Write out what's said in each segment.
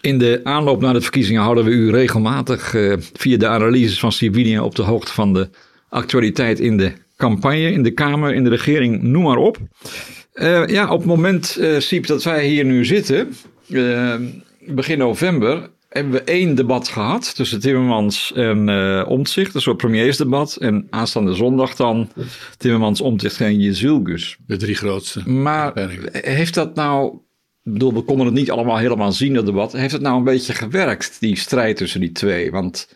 In de aanloop naar de verkiezingen houden we u regelmatig uh, via de analyses van Sibinia op de hoogte van de actualiteit in de campagne, in de Kamer, in de regering, noem maar op. Uh, ja, op het moment, uh, Siep, dat wij hier nu zitten, begin november, hebben we één debat gehad tussen Timmermans en uh, Omtzigt, een soort premiersdebat. En aanstaande zondag dan Timmermans, Omtzigt en Jezilgus. De drie grootste. Maar heeft dat nou, bedoel, we konden het niet allemaal helemaal zien, dat debat. Heeft het nou een beetje gewerkt, die strijd tussen die twee? Want,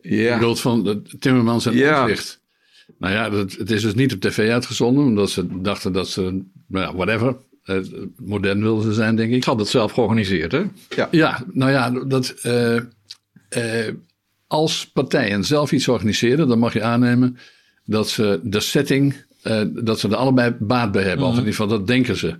ja. Je bedoelt van Timmermans en ja. Omtzigt? Nou ja, dat, het is dus niet op tv uitgezonden, omdat ze dachten dat ze, nou, whatever, uh, modern wilden ze zijn, denk ik. Ik had het zelf georganiseerd, hè? Ja, ja nou ja, dat, uh, uh, als partijen zelf iets organiseren, dan mag je aannemen dat ze de setting, dat ze er allebei baat bij hebben. Mm Of in ieder geval, dat denken ze.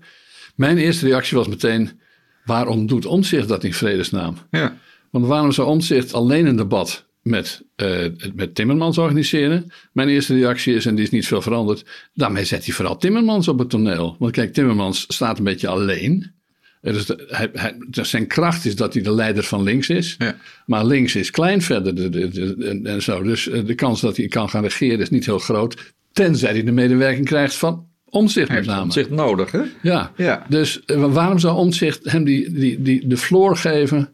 Mijn eerste reactie was meteen, waarom doet Omtzigt dat in vredesnaam? Ja. Want waarom zou Omtzigt alleen een debat met, uh, met Timmermans organiseren. Mijn eerste reactie is, en die is niet veel veranderd, daarmee zet hij vooral Timmermans op het toneel. Want kijk, Timmermans staat een beetje alleen. Dus de, hij, hij, zijn kracht is dat hij de leider van links is. Ja. Maar links is klein verder de, de, en zo. Dus eh, de kans dat hij kan gaan regeren is niet heel groot. Tenzij hij de medewerking krijgt van Omzicht met name. Omzicht nodig, hè? Ja. ja. Dus uh, waarom zou Omzicht hem die, die, die, de floor geven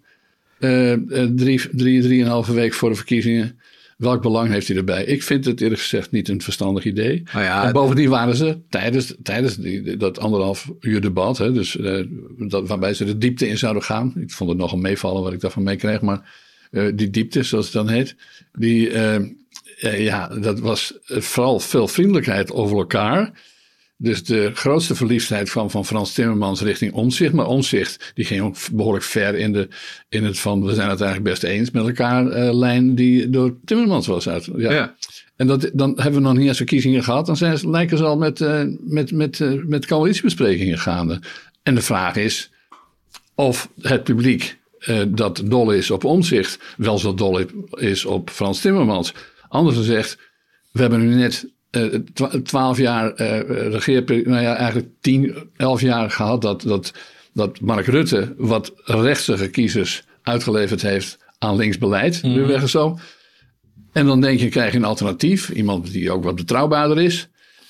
uh, drie, drie, drieënhalve week voor de verkiezingen. Welk belang heeft hij erbij? Ik vind het eerlijk gezegd niet een verstandig idee. Nou ja, en bovendien waren ze tijdens, tijdens die, dat anderhalf uur debat, hè, dus, uh, dat, waarbij ze de diepte in zouden gaan. Ik vond het nogal meevallen wat ik daarvan meekreeg, maar uh, die diepte, zoals het dan heet, die, ja, dat was vooral veel vriendelijkheid over elkaar. Dus de grootste verliefdheid kwam van Frans Timmermans richting Omzicht. Maar Omzicht die ging ook behoorlijk ver in, de, in het van we zijn het eigenlijk best eens met elkaar uh, lijn die door Timmermans was uit. Ja. ja. En dat, dan hebben we nog niet eens verkiezingen gehad. Dan zijn, lijken ze al met, uh, met, met, uh, met coalitiebesprekingen gaande. En de vraag is of het publiek dat dol is op Omzicht wel zo dol is op Frans Timmermans. Anders gezegd, we hebben nu net twaalf jaar uh, regeerperiode, nou ja, eigenlijk tien, elf jaar gehad dat, dat, dat Mark Rutte wat rechtse kiezers uitgeleverd heeft aan linksbeleid, mm -hmm. zo. En dan denk je, krijg je een alternatief, iemand die ook wat betrouwbaarder is.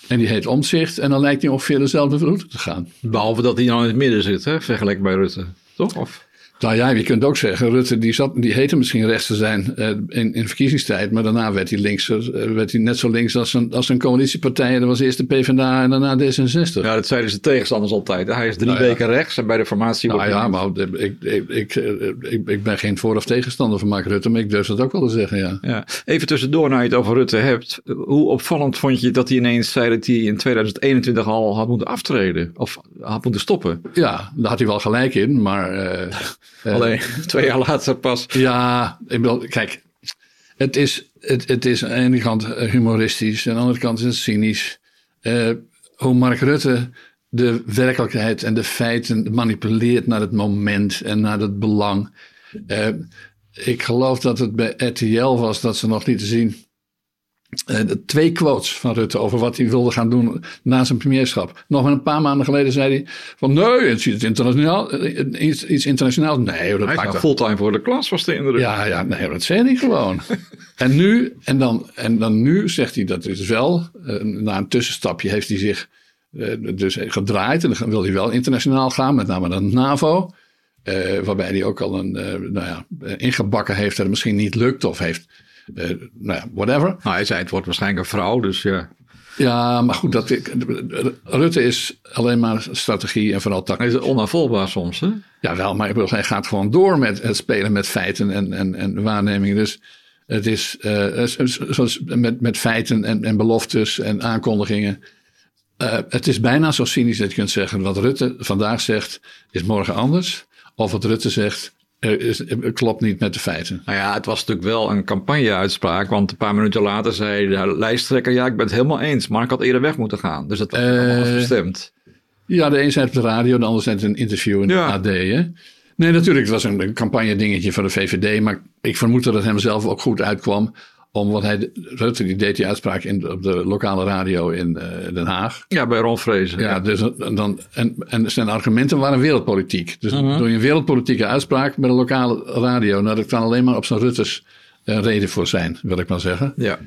En die heet Omzicht en dan lijkt hij ongeveer dezelfde route te gaan. Behalve dat hij dan in het midden zit, hè, vergeleken bij Rutte, toch? Of? Nou ja, je kunt ook zeggen, Rutte die, zat, die heette misschien rechts te zijn uh, in, in verkiezingstijd, maar daarna werd hij, links, uh, werd hij net zo links als een, als een coalitiepartij. Dat was eerst de PvdA en daarna D66. Ja, dat zeiden ze tegenstanders altijd. Hij is drie nou weken rechts en bij de formatie... Nou ja, maar ik, ik, ik, ik, ik ben geen voor- of tegenstander van Mark Rutte, maar ik durf dat ook wel te zeggen, ja. ja. Even tussendoor, nou je het over Rutte hebt. Hoe opvallend vond je dat hij ineens zei dat hij in 2021 al had moeten aftreden? Of had moeten stoppen? Ja, daar had hij wel gelijk in, maar... Uh, Alleen twee jaar later pas. Ja, ik bedoel, kijk, het is, het, het is aan de ene kant humoristisch, aan de andere kant is het cynisch. Uh, hoe Mark Rutte de werkelijkheid en de feiten manipuleert naar het moment en naar het belang. Uh, ik geloof dat het bij RTL was dat ze nog lieten zien uh, twee quotes van Rutte over wat hij wilde gaan doen na zijn premierschap. Nog een paar maanden geleden zei hij van nee, het is internationaal, eh, iets, iets internationaals. Nee, dat hij fulltime voor de klas was de indruk. Ja, ja, nee, dat zei hij gewoon. en nu, en dan, en dan nu zegt hij dat is wel, uh, na een tussenstapje heeft hij zich dus gedraaid en dan wil hij wel internationaal gaan, met name naar de NAVO. waarbij hij ook al een, nou ja, ingebakken heeft dat het misschien niet lukt of heeft nou ja, whatever. Nou, hij zei het wordt waarschijnlijk een vrouw, dus ja. Ja, maar goed, dat, Rutte is alleen maar strategie en vooral tactiek. Hij is onafvolgbaar soms, hè? Ja, wel, maar hij gaat gewoon door met het spelen met feiten en, en, en waarnemingen. Dus het is uh, zoals met, met feiten en, en beloftes en aankondigingen. Uh, het is bijna zo cynisch dat je kunt zeggen: wat Rutte vandaag zegt, is morgen anders. Of wat Rutte zegt, klopt niet met de feiten. Nou ja, het was natuurlijk wel een campagne-uitspraak. Want een paar minuten later zei de lijsttrekker: Ja, ik ben het helemaal eens. Maar ik had eerder weg moeten gaan. Dus dat was uh, gestemd. Ja, de een zei het op de radio, de ander zei het in een interview in de AD. Hè? Nee, natuurlijk, het was een, campagne-dingetje van de VVD. Maar ik vermoed dat het hem zelf ook goed uitkwam. Om wat hij, Rutte, die deed die uitspraak in, op de lokale radio in uh, Den Haag. Ja, bij Ron Vrezen. Ja, Dus, dan, en, en zijn argumenten waren wereldpolitiek. Dus uh -huh. doe je een wereldpolitieke uitspraak met een lokale radio. Nou, dat kan alleen maar op zijn Rutte's uh, reden voor zijn, wil ik maar zeggen. Ja.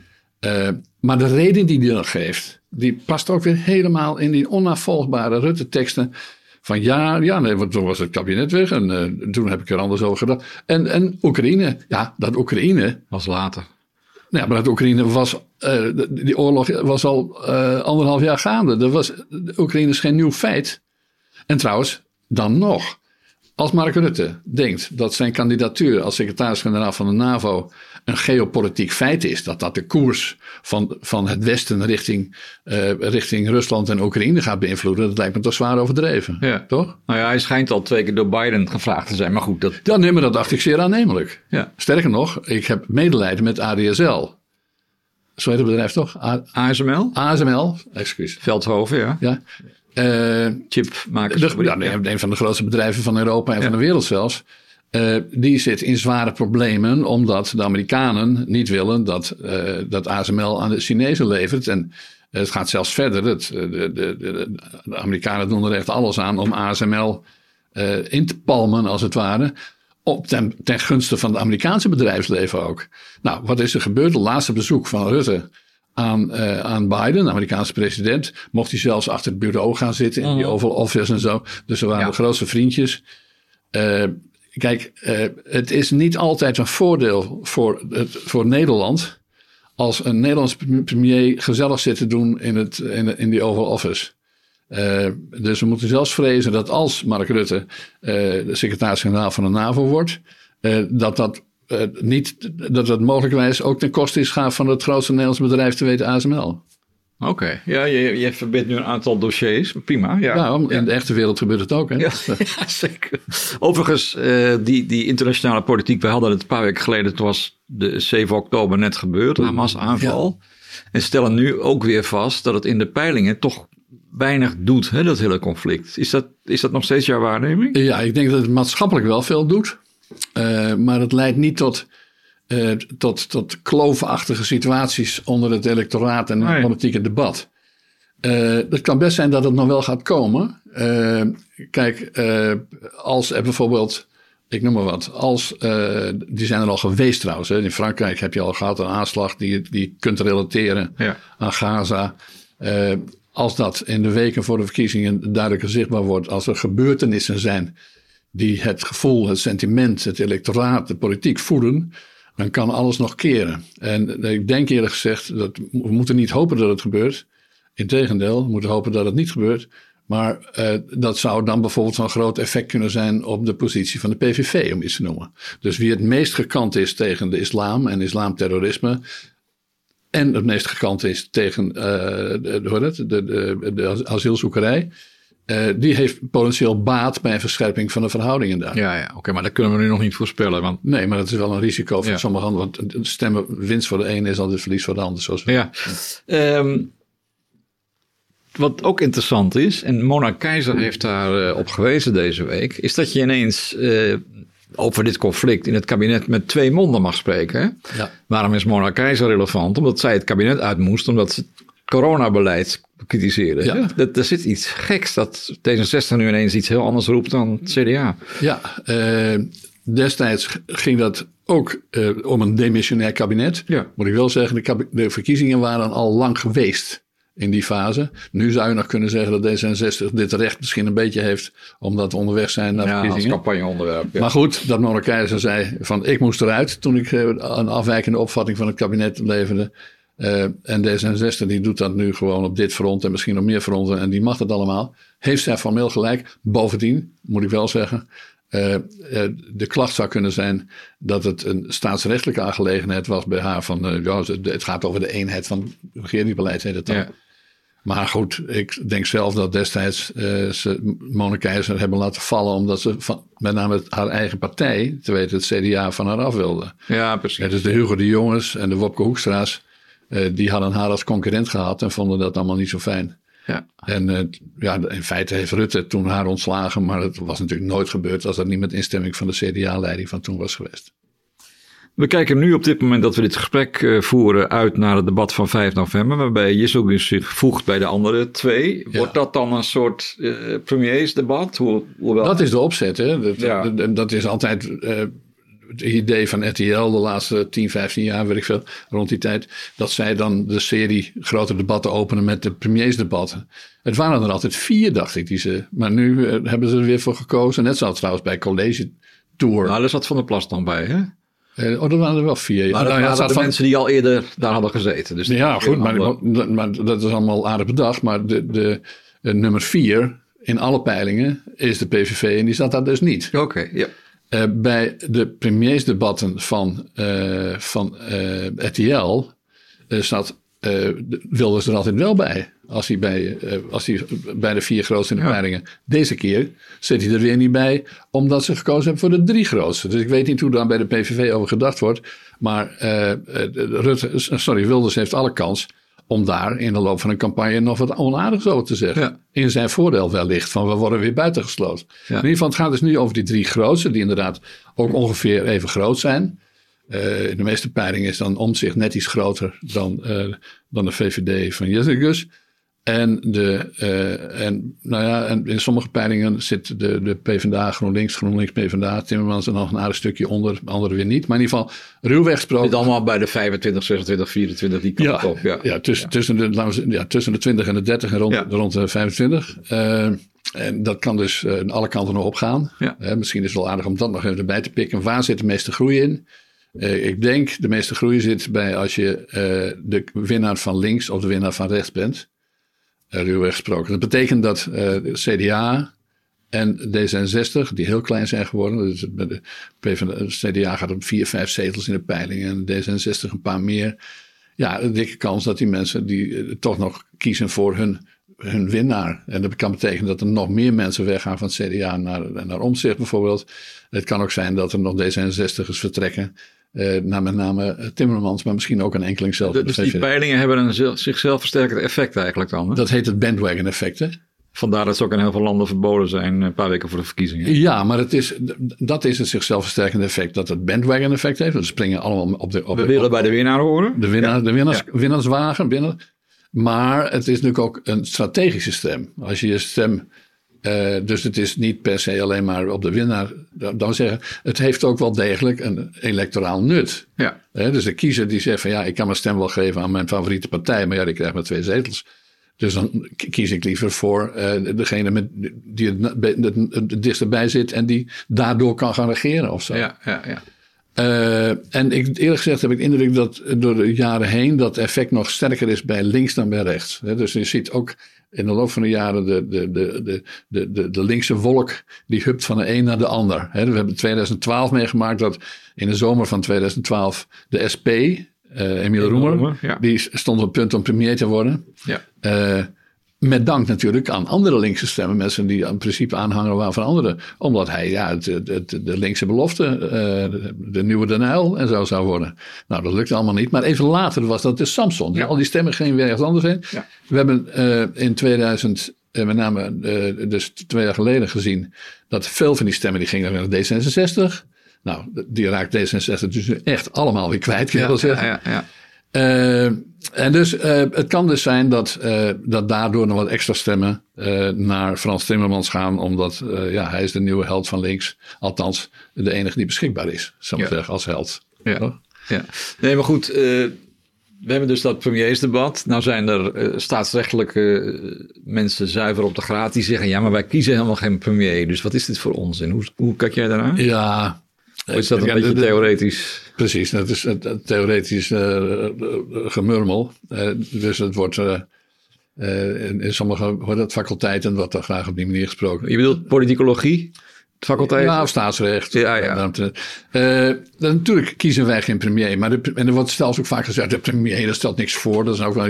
Uh, maar de reden die hij dan geeft, die past ook weer helemaal in die onafvolgbare Rutte-teksten. Van ja, ja nee, toen was het kabinet weg en uh, toen heb ik er anders over gedacht. En, en Oekraïne, ja, dat Oekraïne. Was later. Ja, maar dat Oekraïne was, uh, die oorlog was al uh, anderhalf jaar gaande. Dat was, Oekraïne is geen nieuw feit. En trouwens, dan nog. Als Mark Rutte denkt dat zijn kandidatuur als secretaris-generaal van de NAVO een geopolitiek feit is, dat dat de koers van, van het Westen richting, uh, richting Rusland en Oekraïne gaat beïnvloeden, dat lijkt me toch zwaar overdreven. Ja. Toch? Nou ja, hij schijnt al twee keer door Biden gevraagd te zijn, maar goed. Dat... Ja, nee, maar dat dacht ik zeer aannemelijk. Ja. Sterker nog, ik heb medelijden met ADSL. Zo heet het bedrijf toch? A ASML? ASML, excuus. Veldhoven, ja. Ja. Uh, Chipmakers. Ja, een van de grootste bedrijven van Europa en ja. van de wereld zelfs. Uh, die zit in zware problemen omdat de Amerikanen niet willen dat, uh, dat ASML aan de Chinezen levert. En het gaat zelfs verder. Het, de, de, de, de, Amerikanen doen er echt alles aan om ASML uh, in te palmen, als het ware. Op ten, ten gunste van het Amerikaanse bedrijfsleven ook. Nou, wat is er gebeurd? Het laatste bezoek van Rutte aan, uh, aan Biden, de Amerikaanse president, mocht hij zelfs achter het bureau gaan zitten in die Oval Office en zo. Dus ze waren Ja. de grootste vriendjes. Uh, kijk, uh, het is niet altijd een voordeel voor, het, voor Nederland als een Nederlands premier gezellig zit te doen in, het, in, in die Oval Office. Uh, dus we moeten zelfs vrezen dat als Mark Rutte uh, de secretaris-generaal van de NAVO wordt, dat dat niet, dat dat ook ten koste is van het grootste Nederlands bedrijf te weten ASML. Oké, okay. ja, je, je verbindt nu een aantal dossiers. Prima. Ja, ja in ja. de echte wereld gebeurt het ook. Hè? Ja, ja zeker. Overigens, uh, die, die internationale politiek, we hadden het een paar weken geleden, het was de 7 oktober net gebeurd, Hamas aanval. En stellen nu ook weer vast dat het in de peilingen toch weinig doet, hè, dat hele conflict. Is dat, is dat nog steeds jouw waarneming? Ja, ik denk dat het maatschappelijk wel veel doet. Uh, maar het leidt niet tot, uh, tot, tot klovenachtige situaties onder het electoraat en het politieke debat. Uh, het kan best zijn dat het nog wel gaat komen. kijk, als er bijvoorbeeld, ik noem maar wat, als, die zijn er al geweest trouwens. Hè. In Frankrijk heb je al gehad een aanslag die je die kunt relateren ja. aan Gaza als dat in de weken voor de verkiezingen duidelijker zichtbaar wordt, als er gebeurtenissen zijn die het gevoel, het sentiment, het electoraat, de politiek voeden, dan kan alles nog keren. En ik denk eerlijk gezegd, dat we moeten niet hopen dat het gebeurt. Integendeel, we moeten hopen dat het niet gebeurt. Maar uh, dat zou dan bijvoorbeeld van groot effect kunnen zijn op de positie van de PVV, om iets te noemen. Dus wie het meest gekant is tegen de islam en islamterrorisme, en het meest gekant is tegen de, de, de, de, de asielzoekerij. Uh, die heeft potentieel baat bij een verscherping van de verhoudingen daar. Ja, ja oké, okay, maar dat kunnen we nu nog niet voorspellen. Want... Nee, maar dat is wel een risico voor ja. sommige handen. Want stemmen, winst voor de ene is altijd verlies voor de ander. Zoals we ja. ja. Um, wat ook interessant is, en Mona Keizer heeft daar uh, op gewezen deze week, is dat je ineens uh, over dit conflict in het kabinet met twee monden mag spreken. Ja. Waarom is Mona Keizer relevant? Omdat zij het kabinet uit moest, omdat ze het coronabeleid kritiseerde. Ja. Dat, er zit iets geks dat D66 nu ineens iets heel anders roept dan het CDA. Ja, uh, destijds ging dat ook uh, om een demissionair kabinet. Ja. Moet ik wel zeggen, de, de verkiezingen waren al lang geweest in die fase. Nu zou je nog kunnen zeggen dat D66 dit recht misschien een beetje heeft, omdat we onderweg zijn naar ja, verkiezingen. Als campagneonderwerp. Ja. Maar goed, dat Mona Keizer zei van ik moest eruit toen ik een afwijkende opvatting van het kabinet leverde. Uh, en D66 die doet dat nu gewoon op dit front en misschien op meer fronten en die mag het allemaal. Heeft zij formeel gelijk. Bovendien, moet ik wel zeggen, uh, uh, de klacht zou kunnen zijn dat het een staatsrechtelijke aangelegenheid was bij haar. Van, ja, het gaat over de eenheid van regeringsbeleid, heet het dan. Ja. Maar goed, ik denk zelf dat destijds ze Mona Keizer hebben laten vallen omdat ze van, met name haar eigen partij, te weten het CDA, van haar af wilde. Ja, precies. Dus de Hugo de Jongens en de Wopke Hoekstra's, die hadden haar als concurrent gehad en vonden dat allemaal niet zo fijn. Ja. En uh, ja, in feite heeft Rutte toen haar ontslagen, maar het was natuurlijk nooit gebeurd als dat niet met instemming van de CDA-leiding van toen was geweest. We kijken nu op dit moment dat we dit gesprek uh, voeren uit naar het debat van 5 november, waarbij Jisselgus zich voegt bij de andere twee. Wordt ja. dat dan een soort uh, premiersdebat? Hoe, hoewel... Dat is de opzet, hè? Dat, ja. dat, dat is altijd het idee van RTL de laatste 10, 15 jaar, weet ik veel, rond die tijd, dat zij dan de serie grote debatten openen met de premiersdebatten. Het waren er altijd vier, dacht ik, die ze, maar nu hebben ze er weer voor gekozen. Net zoals trouwens bij College Tour. Nou, daar zat Van der Plas dan bij, hè? Uh, oh, er waren er wel vier. Maar dat nou, ja, waren de mensen die al eerder daar hadden gezeten. Dus ja, goed, maar, maar, dat is allemaal aardig bedacht. Maar de, de, de, nummer vier in alle peilingen is de PVV en die staat daar dus niet. Oké, okay, ja. Uh, bij de premiersdebatten van, uh, van RTL staat Wilders er altijd wel bij. Als hij bij, als hij bij de vier grootste in de peilingen. Deze keer zit hij er weer niet bij, omdat ze gekozen hebben voor de drie grootste. Dus ik weet niet hoe daar bij de PVV over gedacht wordt. Maar Rutte, sorry, Wilders heeft alle kans om daar in de loop van een campagne nog wat onaardigs over te zeggen. Ja. In zijn voordeel wellicht, van we worden weer buitengesloten. Ja. In ieder geval, het gaat dus nu over die drie grootste, die inderdaad ook ongeveer even groot zijn. Uh, in de meeste peilingen is dan omzicht net iets groter dan, uh, dan de VVD van Jezegus. En, de, uh, en, nou ja, en in sommige peilingen zit de, de PvdA, GroenLinks, GroenLinks, PvdA, Timmermans er nog een aardig stukje onder, andere weer niet. Maar in ieder geval, ruwweg gesproken. Zit allemaal bij de 25, 26, 24, die kant ja, op. Ja, ja, tussen, ja. Tussen, de, ja, tussen de 20 en de 30 en rond, ja. rond de 25. Uh, en dat kan dus uh, aan alle kanten nog opgaan. Uh, misschien is het wel aardig om dat nog even erbij te pikken. Waar zit de meeste groei in? Uh, ik denk de meeste groei zit bij als je de winnaar van links of de winnaar van rechts bent ruwweg gesproken. Dat betekent dat uh, CDA en D66, die heel klein zijn geworden, dus de, de CDA gaat op vier, vijf zetels in de peiling en D66 een paar meer. Ja, een dikke kans dat die mensen die uh, toch nog kiezen voor hun, hun winnaar. En dat kan betekenen dat er nog meer mensen weggaan van het CDA naar, naar omzicht bijvoorbeeld. Het kan ook zijn dat er nog D66'ers vertrekken. Uh, naar met name Timmermans, maar misschien ook een enkeling zelf. Dus die peilingen hebben een zichzelf versterkend effect eigenlijk dan? Hè? Dat heet het bandwagon effect, hè? Vandaar dat ze ook in heel veel landen verboden zijn een paar weken voor de verkiezingen. Ja, maar het is, dat is het zichzelf versterkende effect dat het bandwagon effect heeft. We springen allemaal op de... Op We willen bij de winnaar horen. De, winnaar, ja. de winnaars, ja. winnaarswagen binnen. Maar het is natuurlijk ook een strategische stem. Als je je stem uh, dus het is niet per se alleen maar op de winnaar. Dan zeggen, het heeft ook wel degelijk een electoraal nut. Ja. Uh, dus de kiezer die zegt van ja, ik kan mijn stem wel geven aan mijn favoriete partij, maar ja, die krijgt maar twee zetels. Dus dan kies ik liever voor uh, degene met, die het, dichtstbij zit en die daardoor kan gaan regeren of zo. Ja, ja, ja. Uh, en ik, eerlijk gezegd heb ik de indruk dat door de jaren heen dat effect nog sterker is bij links dan bij rechts. Dus je ziet ook in de loop van de jaren de, de, de, de, de, de linkse wolk die hupt van de een naar de ander. We hebben 2012 meegemaakt dat in de zomer van 2012 de SP, uh, Emiel Roemer, ja. die stond op het punt om premier te worden. Ja. Uh, met dank natuurlijk aan andere linkse stemmen, mensen die in principe aanhanger waren van anderen. Omdat hij ja, het, het, de linkse belofte, uh, de, nieuwe Den Uyl en zo zou worden. Nou, dat lukte allemaal niet. Maar even later was dat de Samson. Ja. Al die stemmen gingen weer ergens anders heen. Ja. We hebben uh, in 2000, uh, met name dus twee jaar geleden gezien, dat veel van die stemmen die gingen naar D66. Nou, die raakt D66 dus echt allemaal weer kwijt, kan je wel zeggen. Ja, ja, uh, en dus uh, het kan dus zijn dat, uh, dat daardoor nog wat extra stemmen naar Frans Timmermans gaan, omdat ja, hij is de nieuwe held van links. Althans, de enige die beschikbaar is, zou ik ja. zeggen, als held. Ja. ja. Nee, maar goed, we hebben dus dat premiersdebat. Nou zijn er staatsrechtelijke mensen zuiver op de graad die zeggen, ja, maar wij kiezen helemaal geen premier. Dus wat is dit voor ons? En hoe, hoe kijk jij daaraan? Ja, of is dat een beetje theoretisch? Precies, dat is het theoretisch uh, gemurmel. Uh, dus het wordt uh, in, in, sommige dat, faculteiten wordt er graag op die manier gesproken. Je bedoelt politicologie? Faculteit? Ja, of staatsrecht. Ja, ja. dan, natuurlijk kiezen wij geen premier. Maar de, en er wordt zelfs ook vaak gezegd, de premier dat stelt niks voor. Dat is ook wel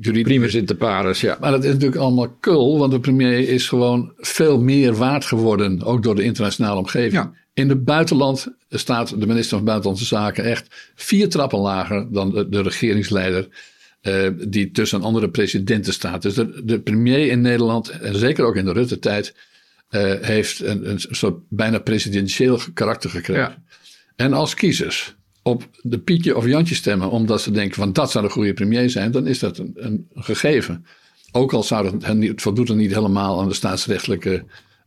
juridisch. Primus inter pares, ja. Maar dat is natuurlijk allemaal kul. Want de premier is gewoon veel meer waard geworden. Ook door de internationale omgeving. Ja. In het buitenland staat de minister van Buitenlandse Zaken echt vier trappen lager dan de, de regeringsleider. Uh, die tussen andere presidenten staat. Dus de, de, premier in Nederland, en zeker ook in de Rutte-tijd, uh, heeft een, een soort bijna presidentieel karakter gekregen. Ja. En als kiezers op de Pietje of Jantje stemmen, omdat ze denken van dat zou de goede premier zijn, dan is dat een, een gegeven. Ook al zou het, het voldoet er niet helemaal aan de staatsrechtelijke,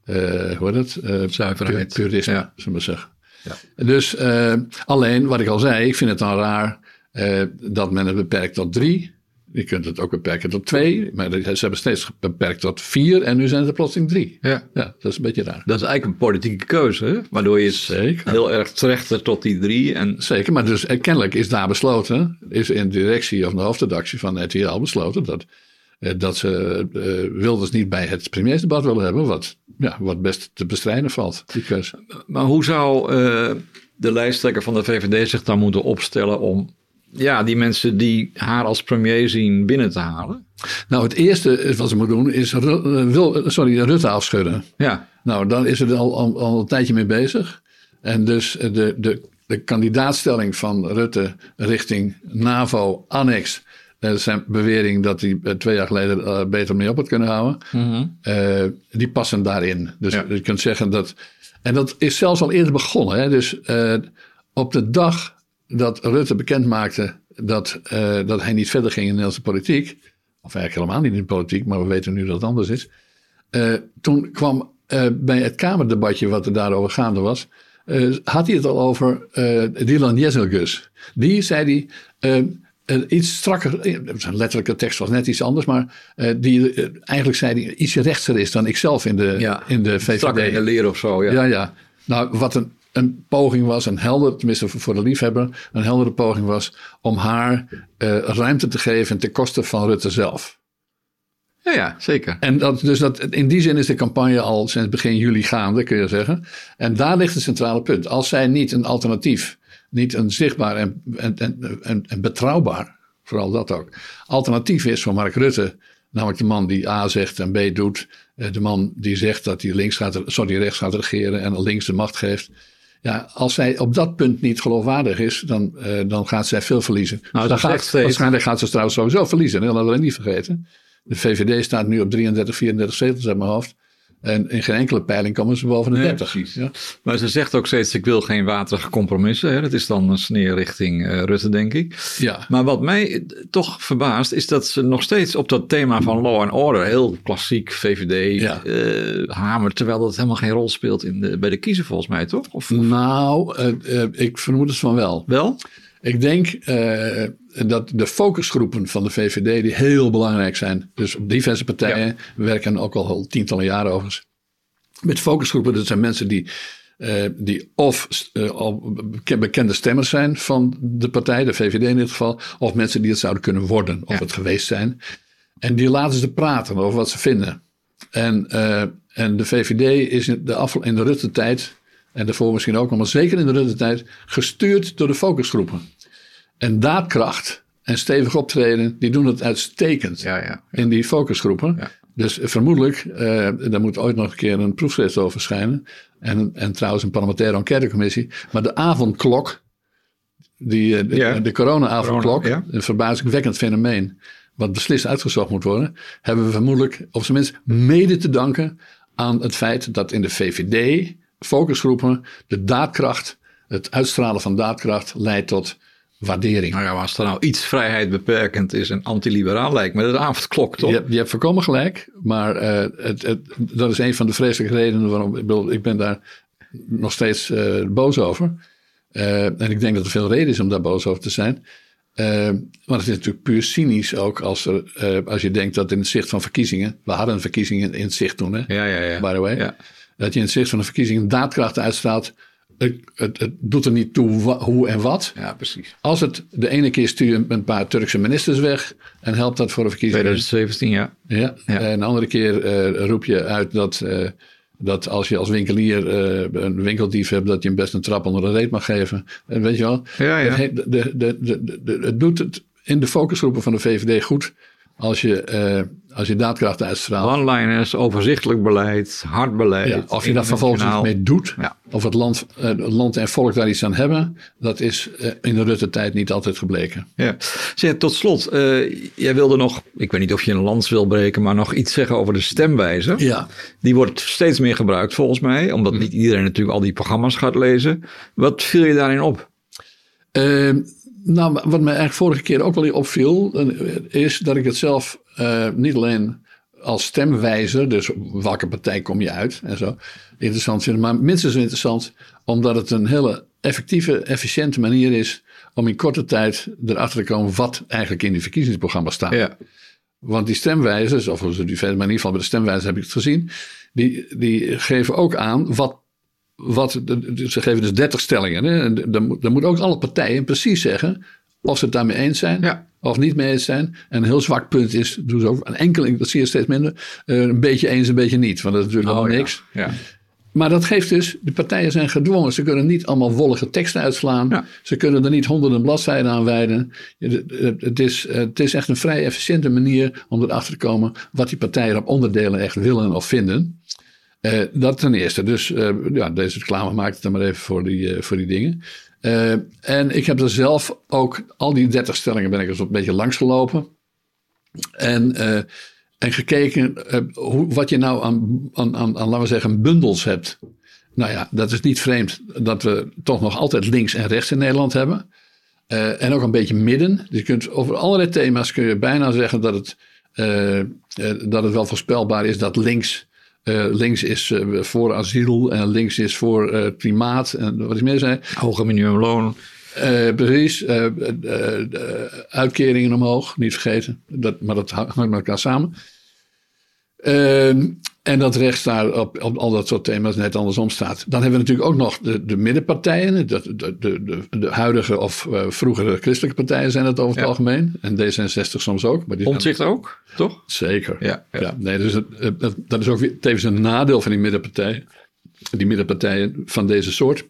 uh, hoe heet het? Uh, Zuiverheid. Purisme, ja. zullen we zeggen. Ja. Dus uh, alleen, wat ik al zei, ik vind het dan raar dat men het beperkt tot drie. Je kunt het ook beperken tot twee, maar ze hebben steeds beperkt tot vier en nu zijn het er plotseling drie. Ja. ja, dat is een beetje raar. Dat is eigenlijk een politieke keuze, hè? waardoor je Zeker. heel erg terecht tot die drie. En... Zeker, maar dus eh, kennelijk is daar besloten, is in de directie of de hoofdredactie van RTL besloten dat, eh, dat ze uh, Wilders niet bij het premiersdebat willen hebben, wat, ja, wat best te bestrijden valt, die keuze. Maar hoe zou de lijsttrekker van de VVD zich dan moeten opstellen om ja, die mensen die haar als premier zien binnen te halen? Nou, het eerste wat ze moet doen is wil, sorry, Rutte afschudden. Ja. Nou, dan is er al, al, al, een tijdje mee bezig. En dus de, de, de kandidaatstelling van Rutte richting NAVO-annex. Dat is zijn bewering dat hij twee jaar geleden uh, beter mee op had kunnen houden. Mm uh, die passen daarin. Dus ja. je kunt zeggen dat. En dat is zelfs al eerder begonnen. Hè? Dus uh, op de dag dat Rutte bekend maakte dat, uh, dat hij niet verder ging in de Nederlandse politiek. Of eigenlijk helemaal niet in de politiek, maar we weten nu dat het anders is. Uh, toen kwam uh, bij het Kamerdebatje wat er daarover gaande was. had hij het al over Dylan Jezelgus. Die zei hij iets strakker, zijn letterlijke tekst was net iets anders, maar die eigenlijk zei hij ietsje rechtser is dan ik zelf in de, ja, in de VVD. Strakker in de leer of zo, ja. Ja, ja. Nou, wat een een poging was, een helder, tenminste voor de liefhebber, een heldere poging was om haar ruimte te geven ten koste van Rutte zelf. Ja, ja, zeker. En dat, dus dat, in die zin is de campagne al sinds begin juli gaande, kun je zeggen. En daar ligt het centrale punt. Als zij niet een alternatief, niet een zichtbaar en, en, en, en betrouwbaar, vooral dat ook, alternatief is voor Mark Rutte, namelijk de man die A zegt en B doet, eh, de man die zegt dat hij links gaat, sorry, rechts gaat regeren en links de macht geeft. Ja, als zij op dat punt niet geloofwaardig is, dan, uh, dan gaat zij veel verliezen. Nou, dan gaat, waarschijnlijk gaat ze trouwens sowieso verliezen. Dat laten we niet vergeten. De VVD staat nu op 33, 34 zetels uit mijn hoofd. En in geen enkele peiling komen ze boven de 30. Ja. Maar ze zegt ook steeds: ik wil geen waterige compromissen. Hè? Dat is dan een sneer richting uh, Rutte, denk ik. Ja. Maar wat mij toch verbaast, is dat ze nog steeds op dat thema van law and order, heel klassiek VVD, ja. uh, hamert. Terwijl dat helemaal geen rol speelt in de, bij de kiezer, volgens mij, toch? Of, Nou, uh, ik vermoed het van wel. Wel? Ik denk dat de focusgroepen van de VVD, die heel belangrijk zijn, dus op diverse partijen, we werken ook al tientallen jaren overigens, met focusgroepen, dat zijn mensen die, uh, die of uh, al bekende stemmers zijn van de partij, de VVD in dit geval, of mensen die het zouden kunnen worden of ja. het geweest zijn. En die laten ze praten over wat ze vinden. En, en de VVD is in de, afval, in de Rutte-tijd, en daarvoor misschien ook nog, maar zeker in de Rutte-tijd, gestuurd door de focusgroepen. En daadkracht en stevig optreden, die doen het uitstekend ja, ja, in die focusgroepen. Dus vermoedelijk, uh, daar moet ooit nog een keer een proefschrift over verschijnen. En, en trouwens een parlementaire enquêtecommissie. Maar de avondklok, die, de, ja. de corona-avondklok, corona, een verbazingwekkend fenomeen, wat beslist uitgezocht moet worden, hebben we vermoedelijk, of tenminste mede te danken aan het feit dat in de VVD focusgroepen de daadkracht, het uitstralen van daadkracht leidt tot waardering. Nou ja, als er nou iets vrijheid beperkend is en antiliberaal lijkt me, de avondklok toch? Je, je hebt voorkomen gelijk, maar uh, het, het, dat is een van de vreselijke redenen waarom ik, bedoel, ik ben daar nog steeds uh, boos over. Uh, en ik denk dat er veel reden is om daar boos over te zijn. maar het is natuurlijk puur cynisch ook als, er, als je denkt dat in het zicht van verkiezingen, we hadden verkiezingen in het zicht toen, hè? Ja, ja, ja. By the way. Ja. Dat je in het zicht van de verkiezingen daadkracht uitstraalt het, het, doet er niet toe hoe en wat. Ja, precies. Als het de ene keer stuur je een paar Turkse ministers weg en helpt dat voor de verkiezingen. 2017, ja. Ja, ja. en de andere keer uh, roep je uit dat, uh, dat als je als winkelier uh, een winkeldief hebt, dat je hem best een trap onder de reet mag geven. En weet je wel, ja, ja. Het, de, de, de, het doet het in de focusgroepen van de VVD goed als je, uh, als je daadkracht uitstraalt. One-liners, overzichtelijk beleid, hard beleid. Ja, of je daar vervolgens iets mee doet, ja. of het land, uh, het land en volk daar iets aan hebben, dat is uh, in de Rutte-tijd niet altijd gebleken. Ja. Zeg, tot slot, jij wilde nog, ik weet niet of je een lans wil breken, maar nog iets zeggen over de stemwijzer. Ja. Die wordt steeds meer gebruikt volgens mij, omdat niet iedereen natuurlijk al die programma's gaat lezen. Wat viel je daarin op? Nou, wat mij eigenlijk vorige keer ook wel opviel, is dat ik het zelf uh, niet alleen als stemwijzer, dus welke partij kom je uit en zo, interessant vind, maar minstens interessant omdat het een hele effectieve, efficiënte manier is om in korte tijd erachter te komen wat eigenlijk in die verkiezingsprogramma staat. Ja. Want die stemwijzers, of die, maar in ieder geval bij de stemwijzers heb ik het gezien, die, die geven ook aan wat wat, ze geven dus 30 stellingen. Hè? Dan, dan moeten ook alle partijen precies zeggen of ze het daarmee eens zijn. Of niet mee eens zijn. En een heel zwak punt is, doen ze ook een enkeling, dat zie je steeds minder, uh, een beetje eens, een beetje niet. Want dat is natuurlijk oh, niks. Ja. Maar dat geeft dus, de partijen zijn gedwongen. Ze kunnen niet allemaal wollige teksten uitslaan. Ze kunnen er niet honderden bladzijden aan wijden. Het is, het is echt een vrij efficiënte manier om erachter te komen wat die partijen op onderdelen echt willen of vinden. Uh, dat ten eerste. Dus uh, ja, deze reclame maakt het dan maar even voor die, uh, voor die dingen. en ik heb er zelf ook, al die 30 stellingen ben ik eens een beetje langs gelopen. En, en gekeken hoe, wat je nou aan, aan, aan, aan, laten we zeggen, bundels hebt. Nou ja, dat is niet vreemd dat we toch nog altijd links en rechts in Nederland hebben. en ook een beetje midden. Dus je kunt over allerlei thema's kun je bijna zeggen dat het, dat het wel voorspelbaar is dat links uh, links is uh, voor asiel en links is voor uh, klimaat en wat is meer zijn. Hoger minimumloon. precies. uitkeringen omhoog, niet vergeten. Dat, maar dat hangt met elkaar samen. Ehm, en dat rechts daar op, op, al dat soort thema's net andersom staat. Dan hebben we natuurlijk ook nog de, de middenpartijen. De, de, de, de, huidige of uh, vroegere christelijke partijen zijn het over het algemeen. En D66 soms ook. Maar die Ontzicht ook, toch? Zeker. Ja, ja. nee, dus het, dat is ook weer tevens een nadeel van die middenpartijen. Die middenpartijen van deze soort.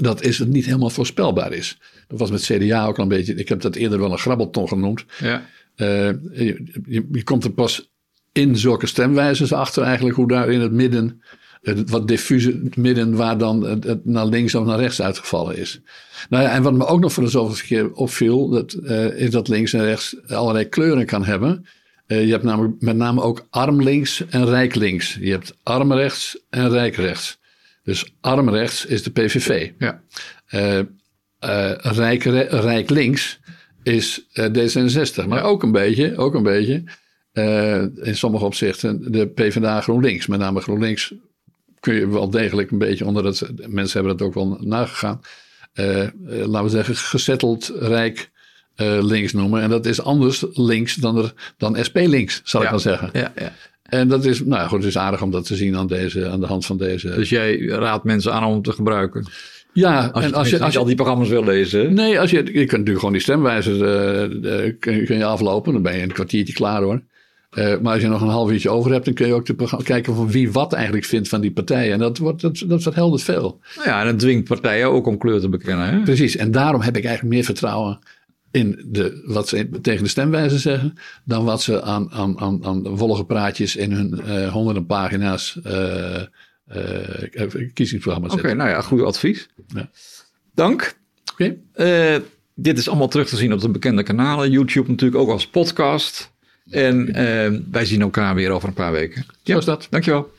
Dat is het niet helemaal voorspelbaar is. Dat was met CDA ook al een beetje. Ik heb dat eerder wel een grabbelton genoemd. Ja. Uh, je, je, je komt er pas in zulke stemwijzers achter eigenlijk hoe daar in het midden, het wat diffuse midden waar dan het, naar links of naar rechts uitgevallen is. Nou ja, en wat me ook nog voor de zoveelste keer opviel, dat, uh, is dat links en rechts allerlei kleuren kan hebben. Uh, je hebt namelijk met name ook arm links en rijk links. Je hebt arm rechts en rijk rechts. Dus arm rechts is de PVV. Ja. Uh, rijk, rijk links is D66. Maar ook een beetje, ook een beetje uh, in sommige opzichten de PvdA GroenLinks. Met name GroenLinks kun je wel degelijk een beetje onder het. Mensen hebben dat ook wel nagegaan. Uh, laten we zeggen, gezetteld rijk uh, links noemen. En dat is anders links dan, er, dan SP links, zal ik wel zeggen. Ja, ja. En dat is, nou goed, het is aardig om dat te zien aan, deze, aan de hand van deze. Dus jij raadt mensen aan om te gebruiken? Ja, als en als je, als je al die programma's wil lezen. Nee, als je, je kunt natuurlijk gewoon die stemwijzers uh, kun, kun, je aflopen. Dan ben je een kwartiertje klaar hoor. Uh, maar als je nog een half uurtje over hebt, dan kun je ook kijken van wie wat eigenlijk vindt van die partijen. En dat, wordt, dat, dat verheldert veel. Nou ja, en dat dwingt partijen ook om kleur te bekennen. Hè? Precies, en daarom heb ik eigenlijk meer vertrouwen in de, wat ze tegen de stemwijzer zeggen, dan wat ze aan, aan, aan, aan wollige praatjes in hun uh, honderden pagina's uh, kiezingsprogramma zetten. Oké, nou ja, goed advies. Ja. Dank. Oké. dit is allemaal terug te zien op de bekende kanalen. YouTube natuurlijk ook als podcast. En uh, wij zien elkaar weer over een paar weken. Ja, is dat. Dankjewel.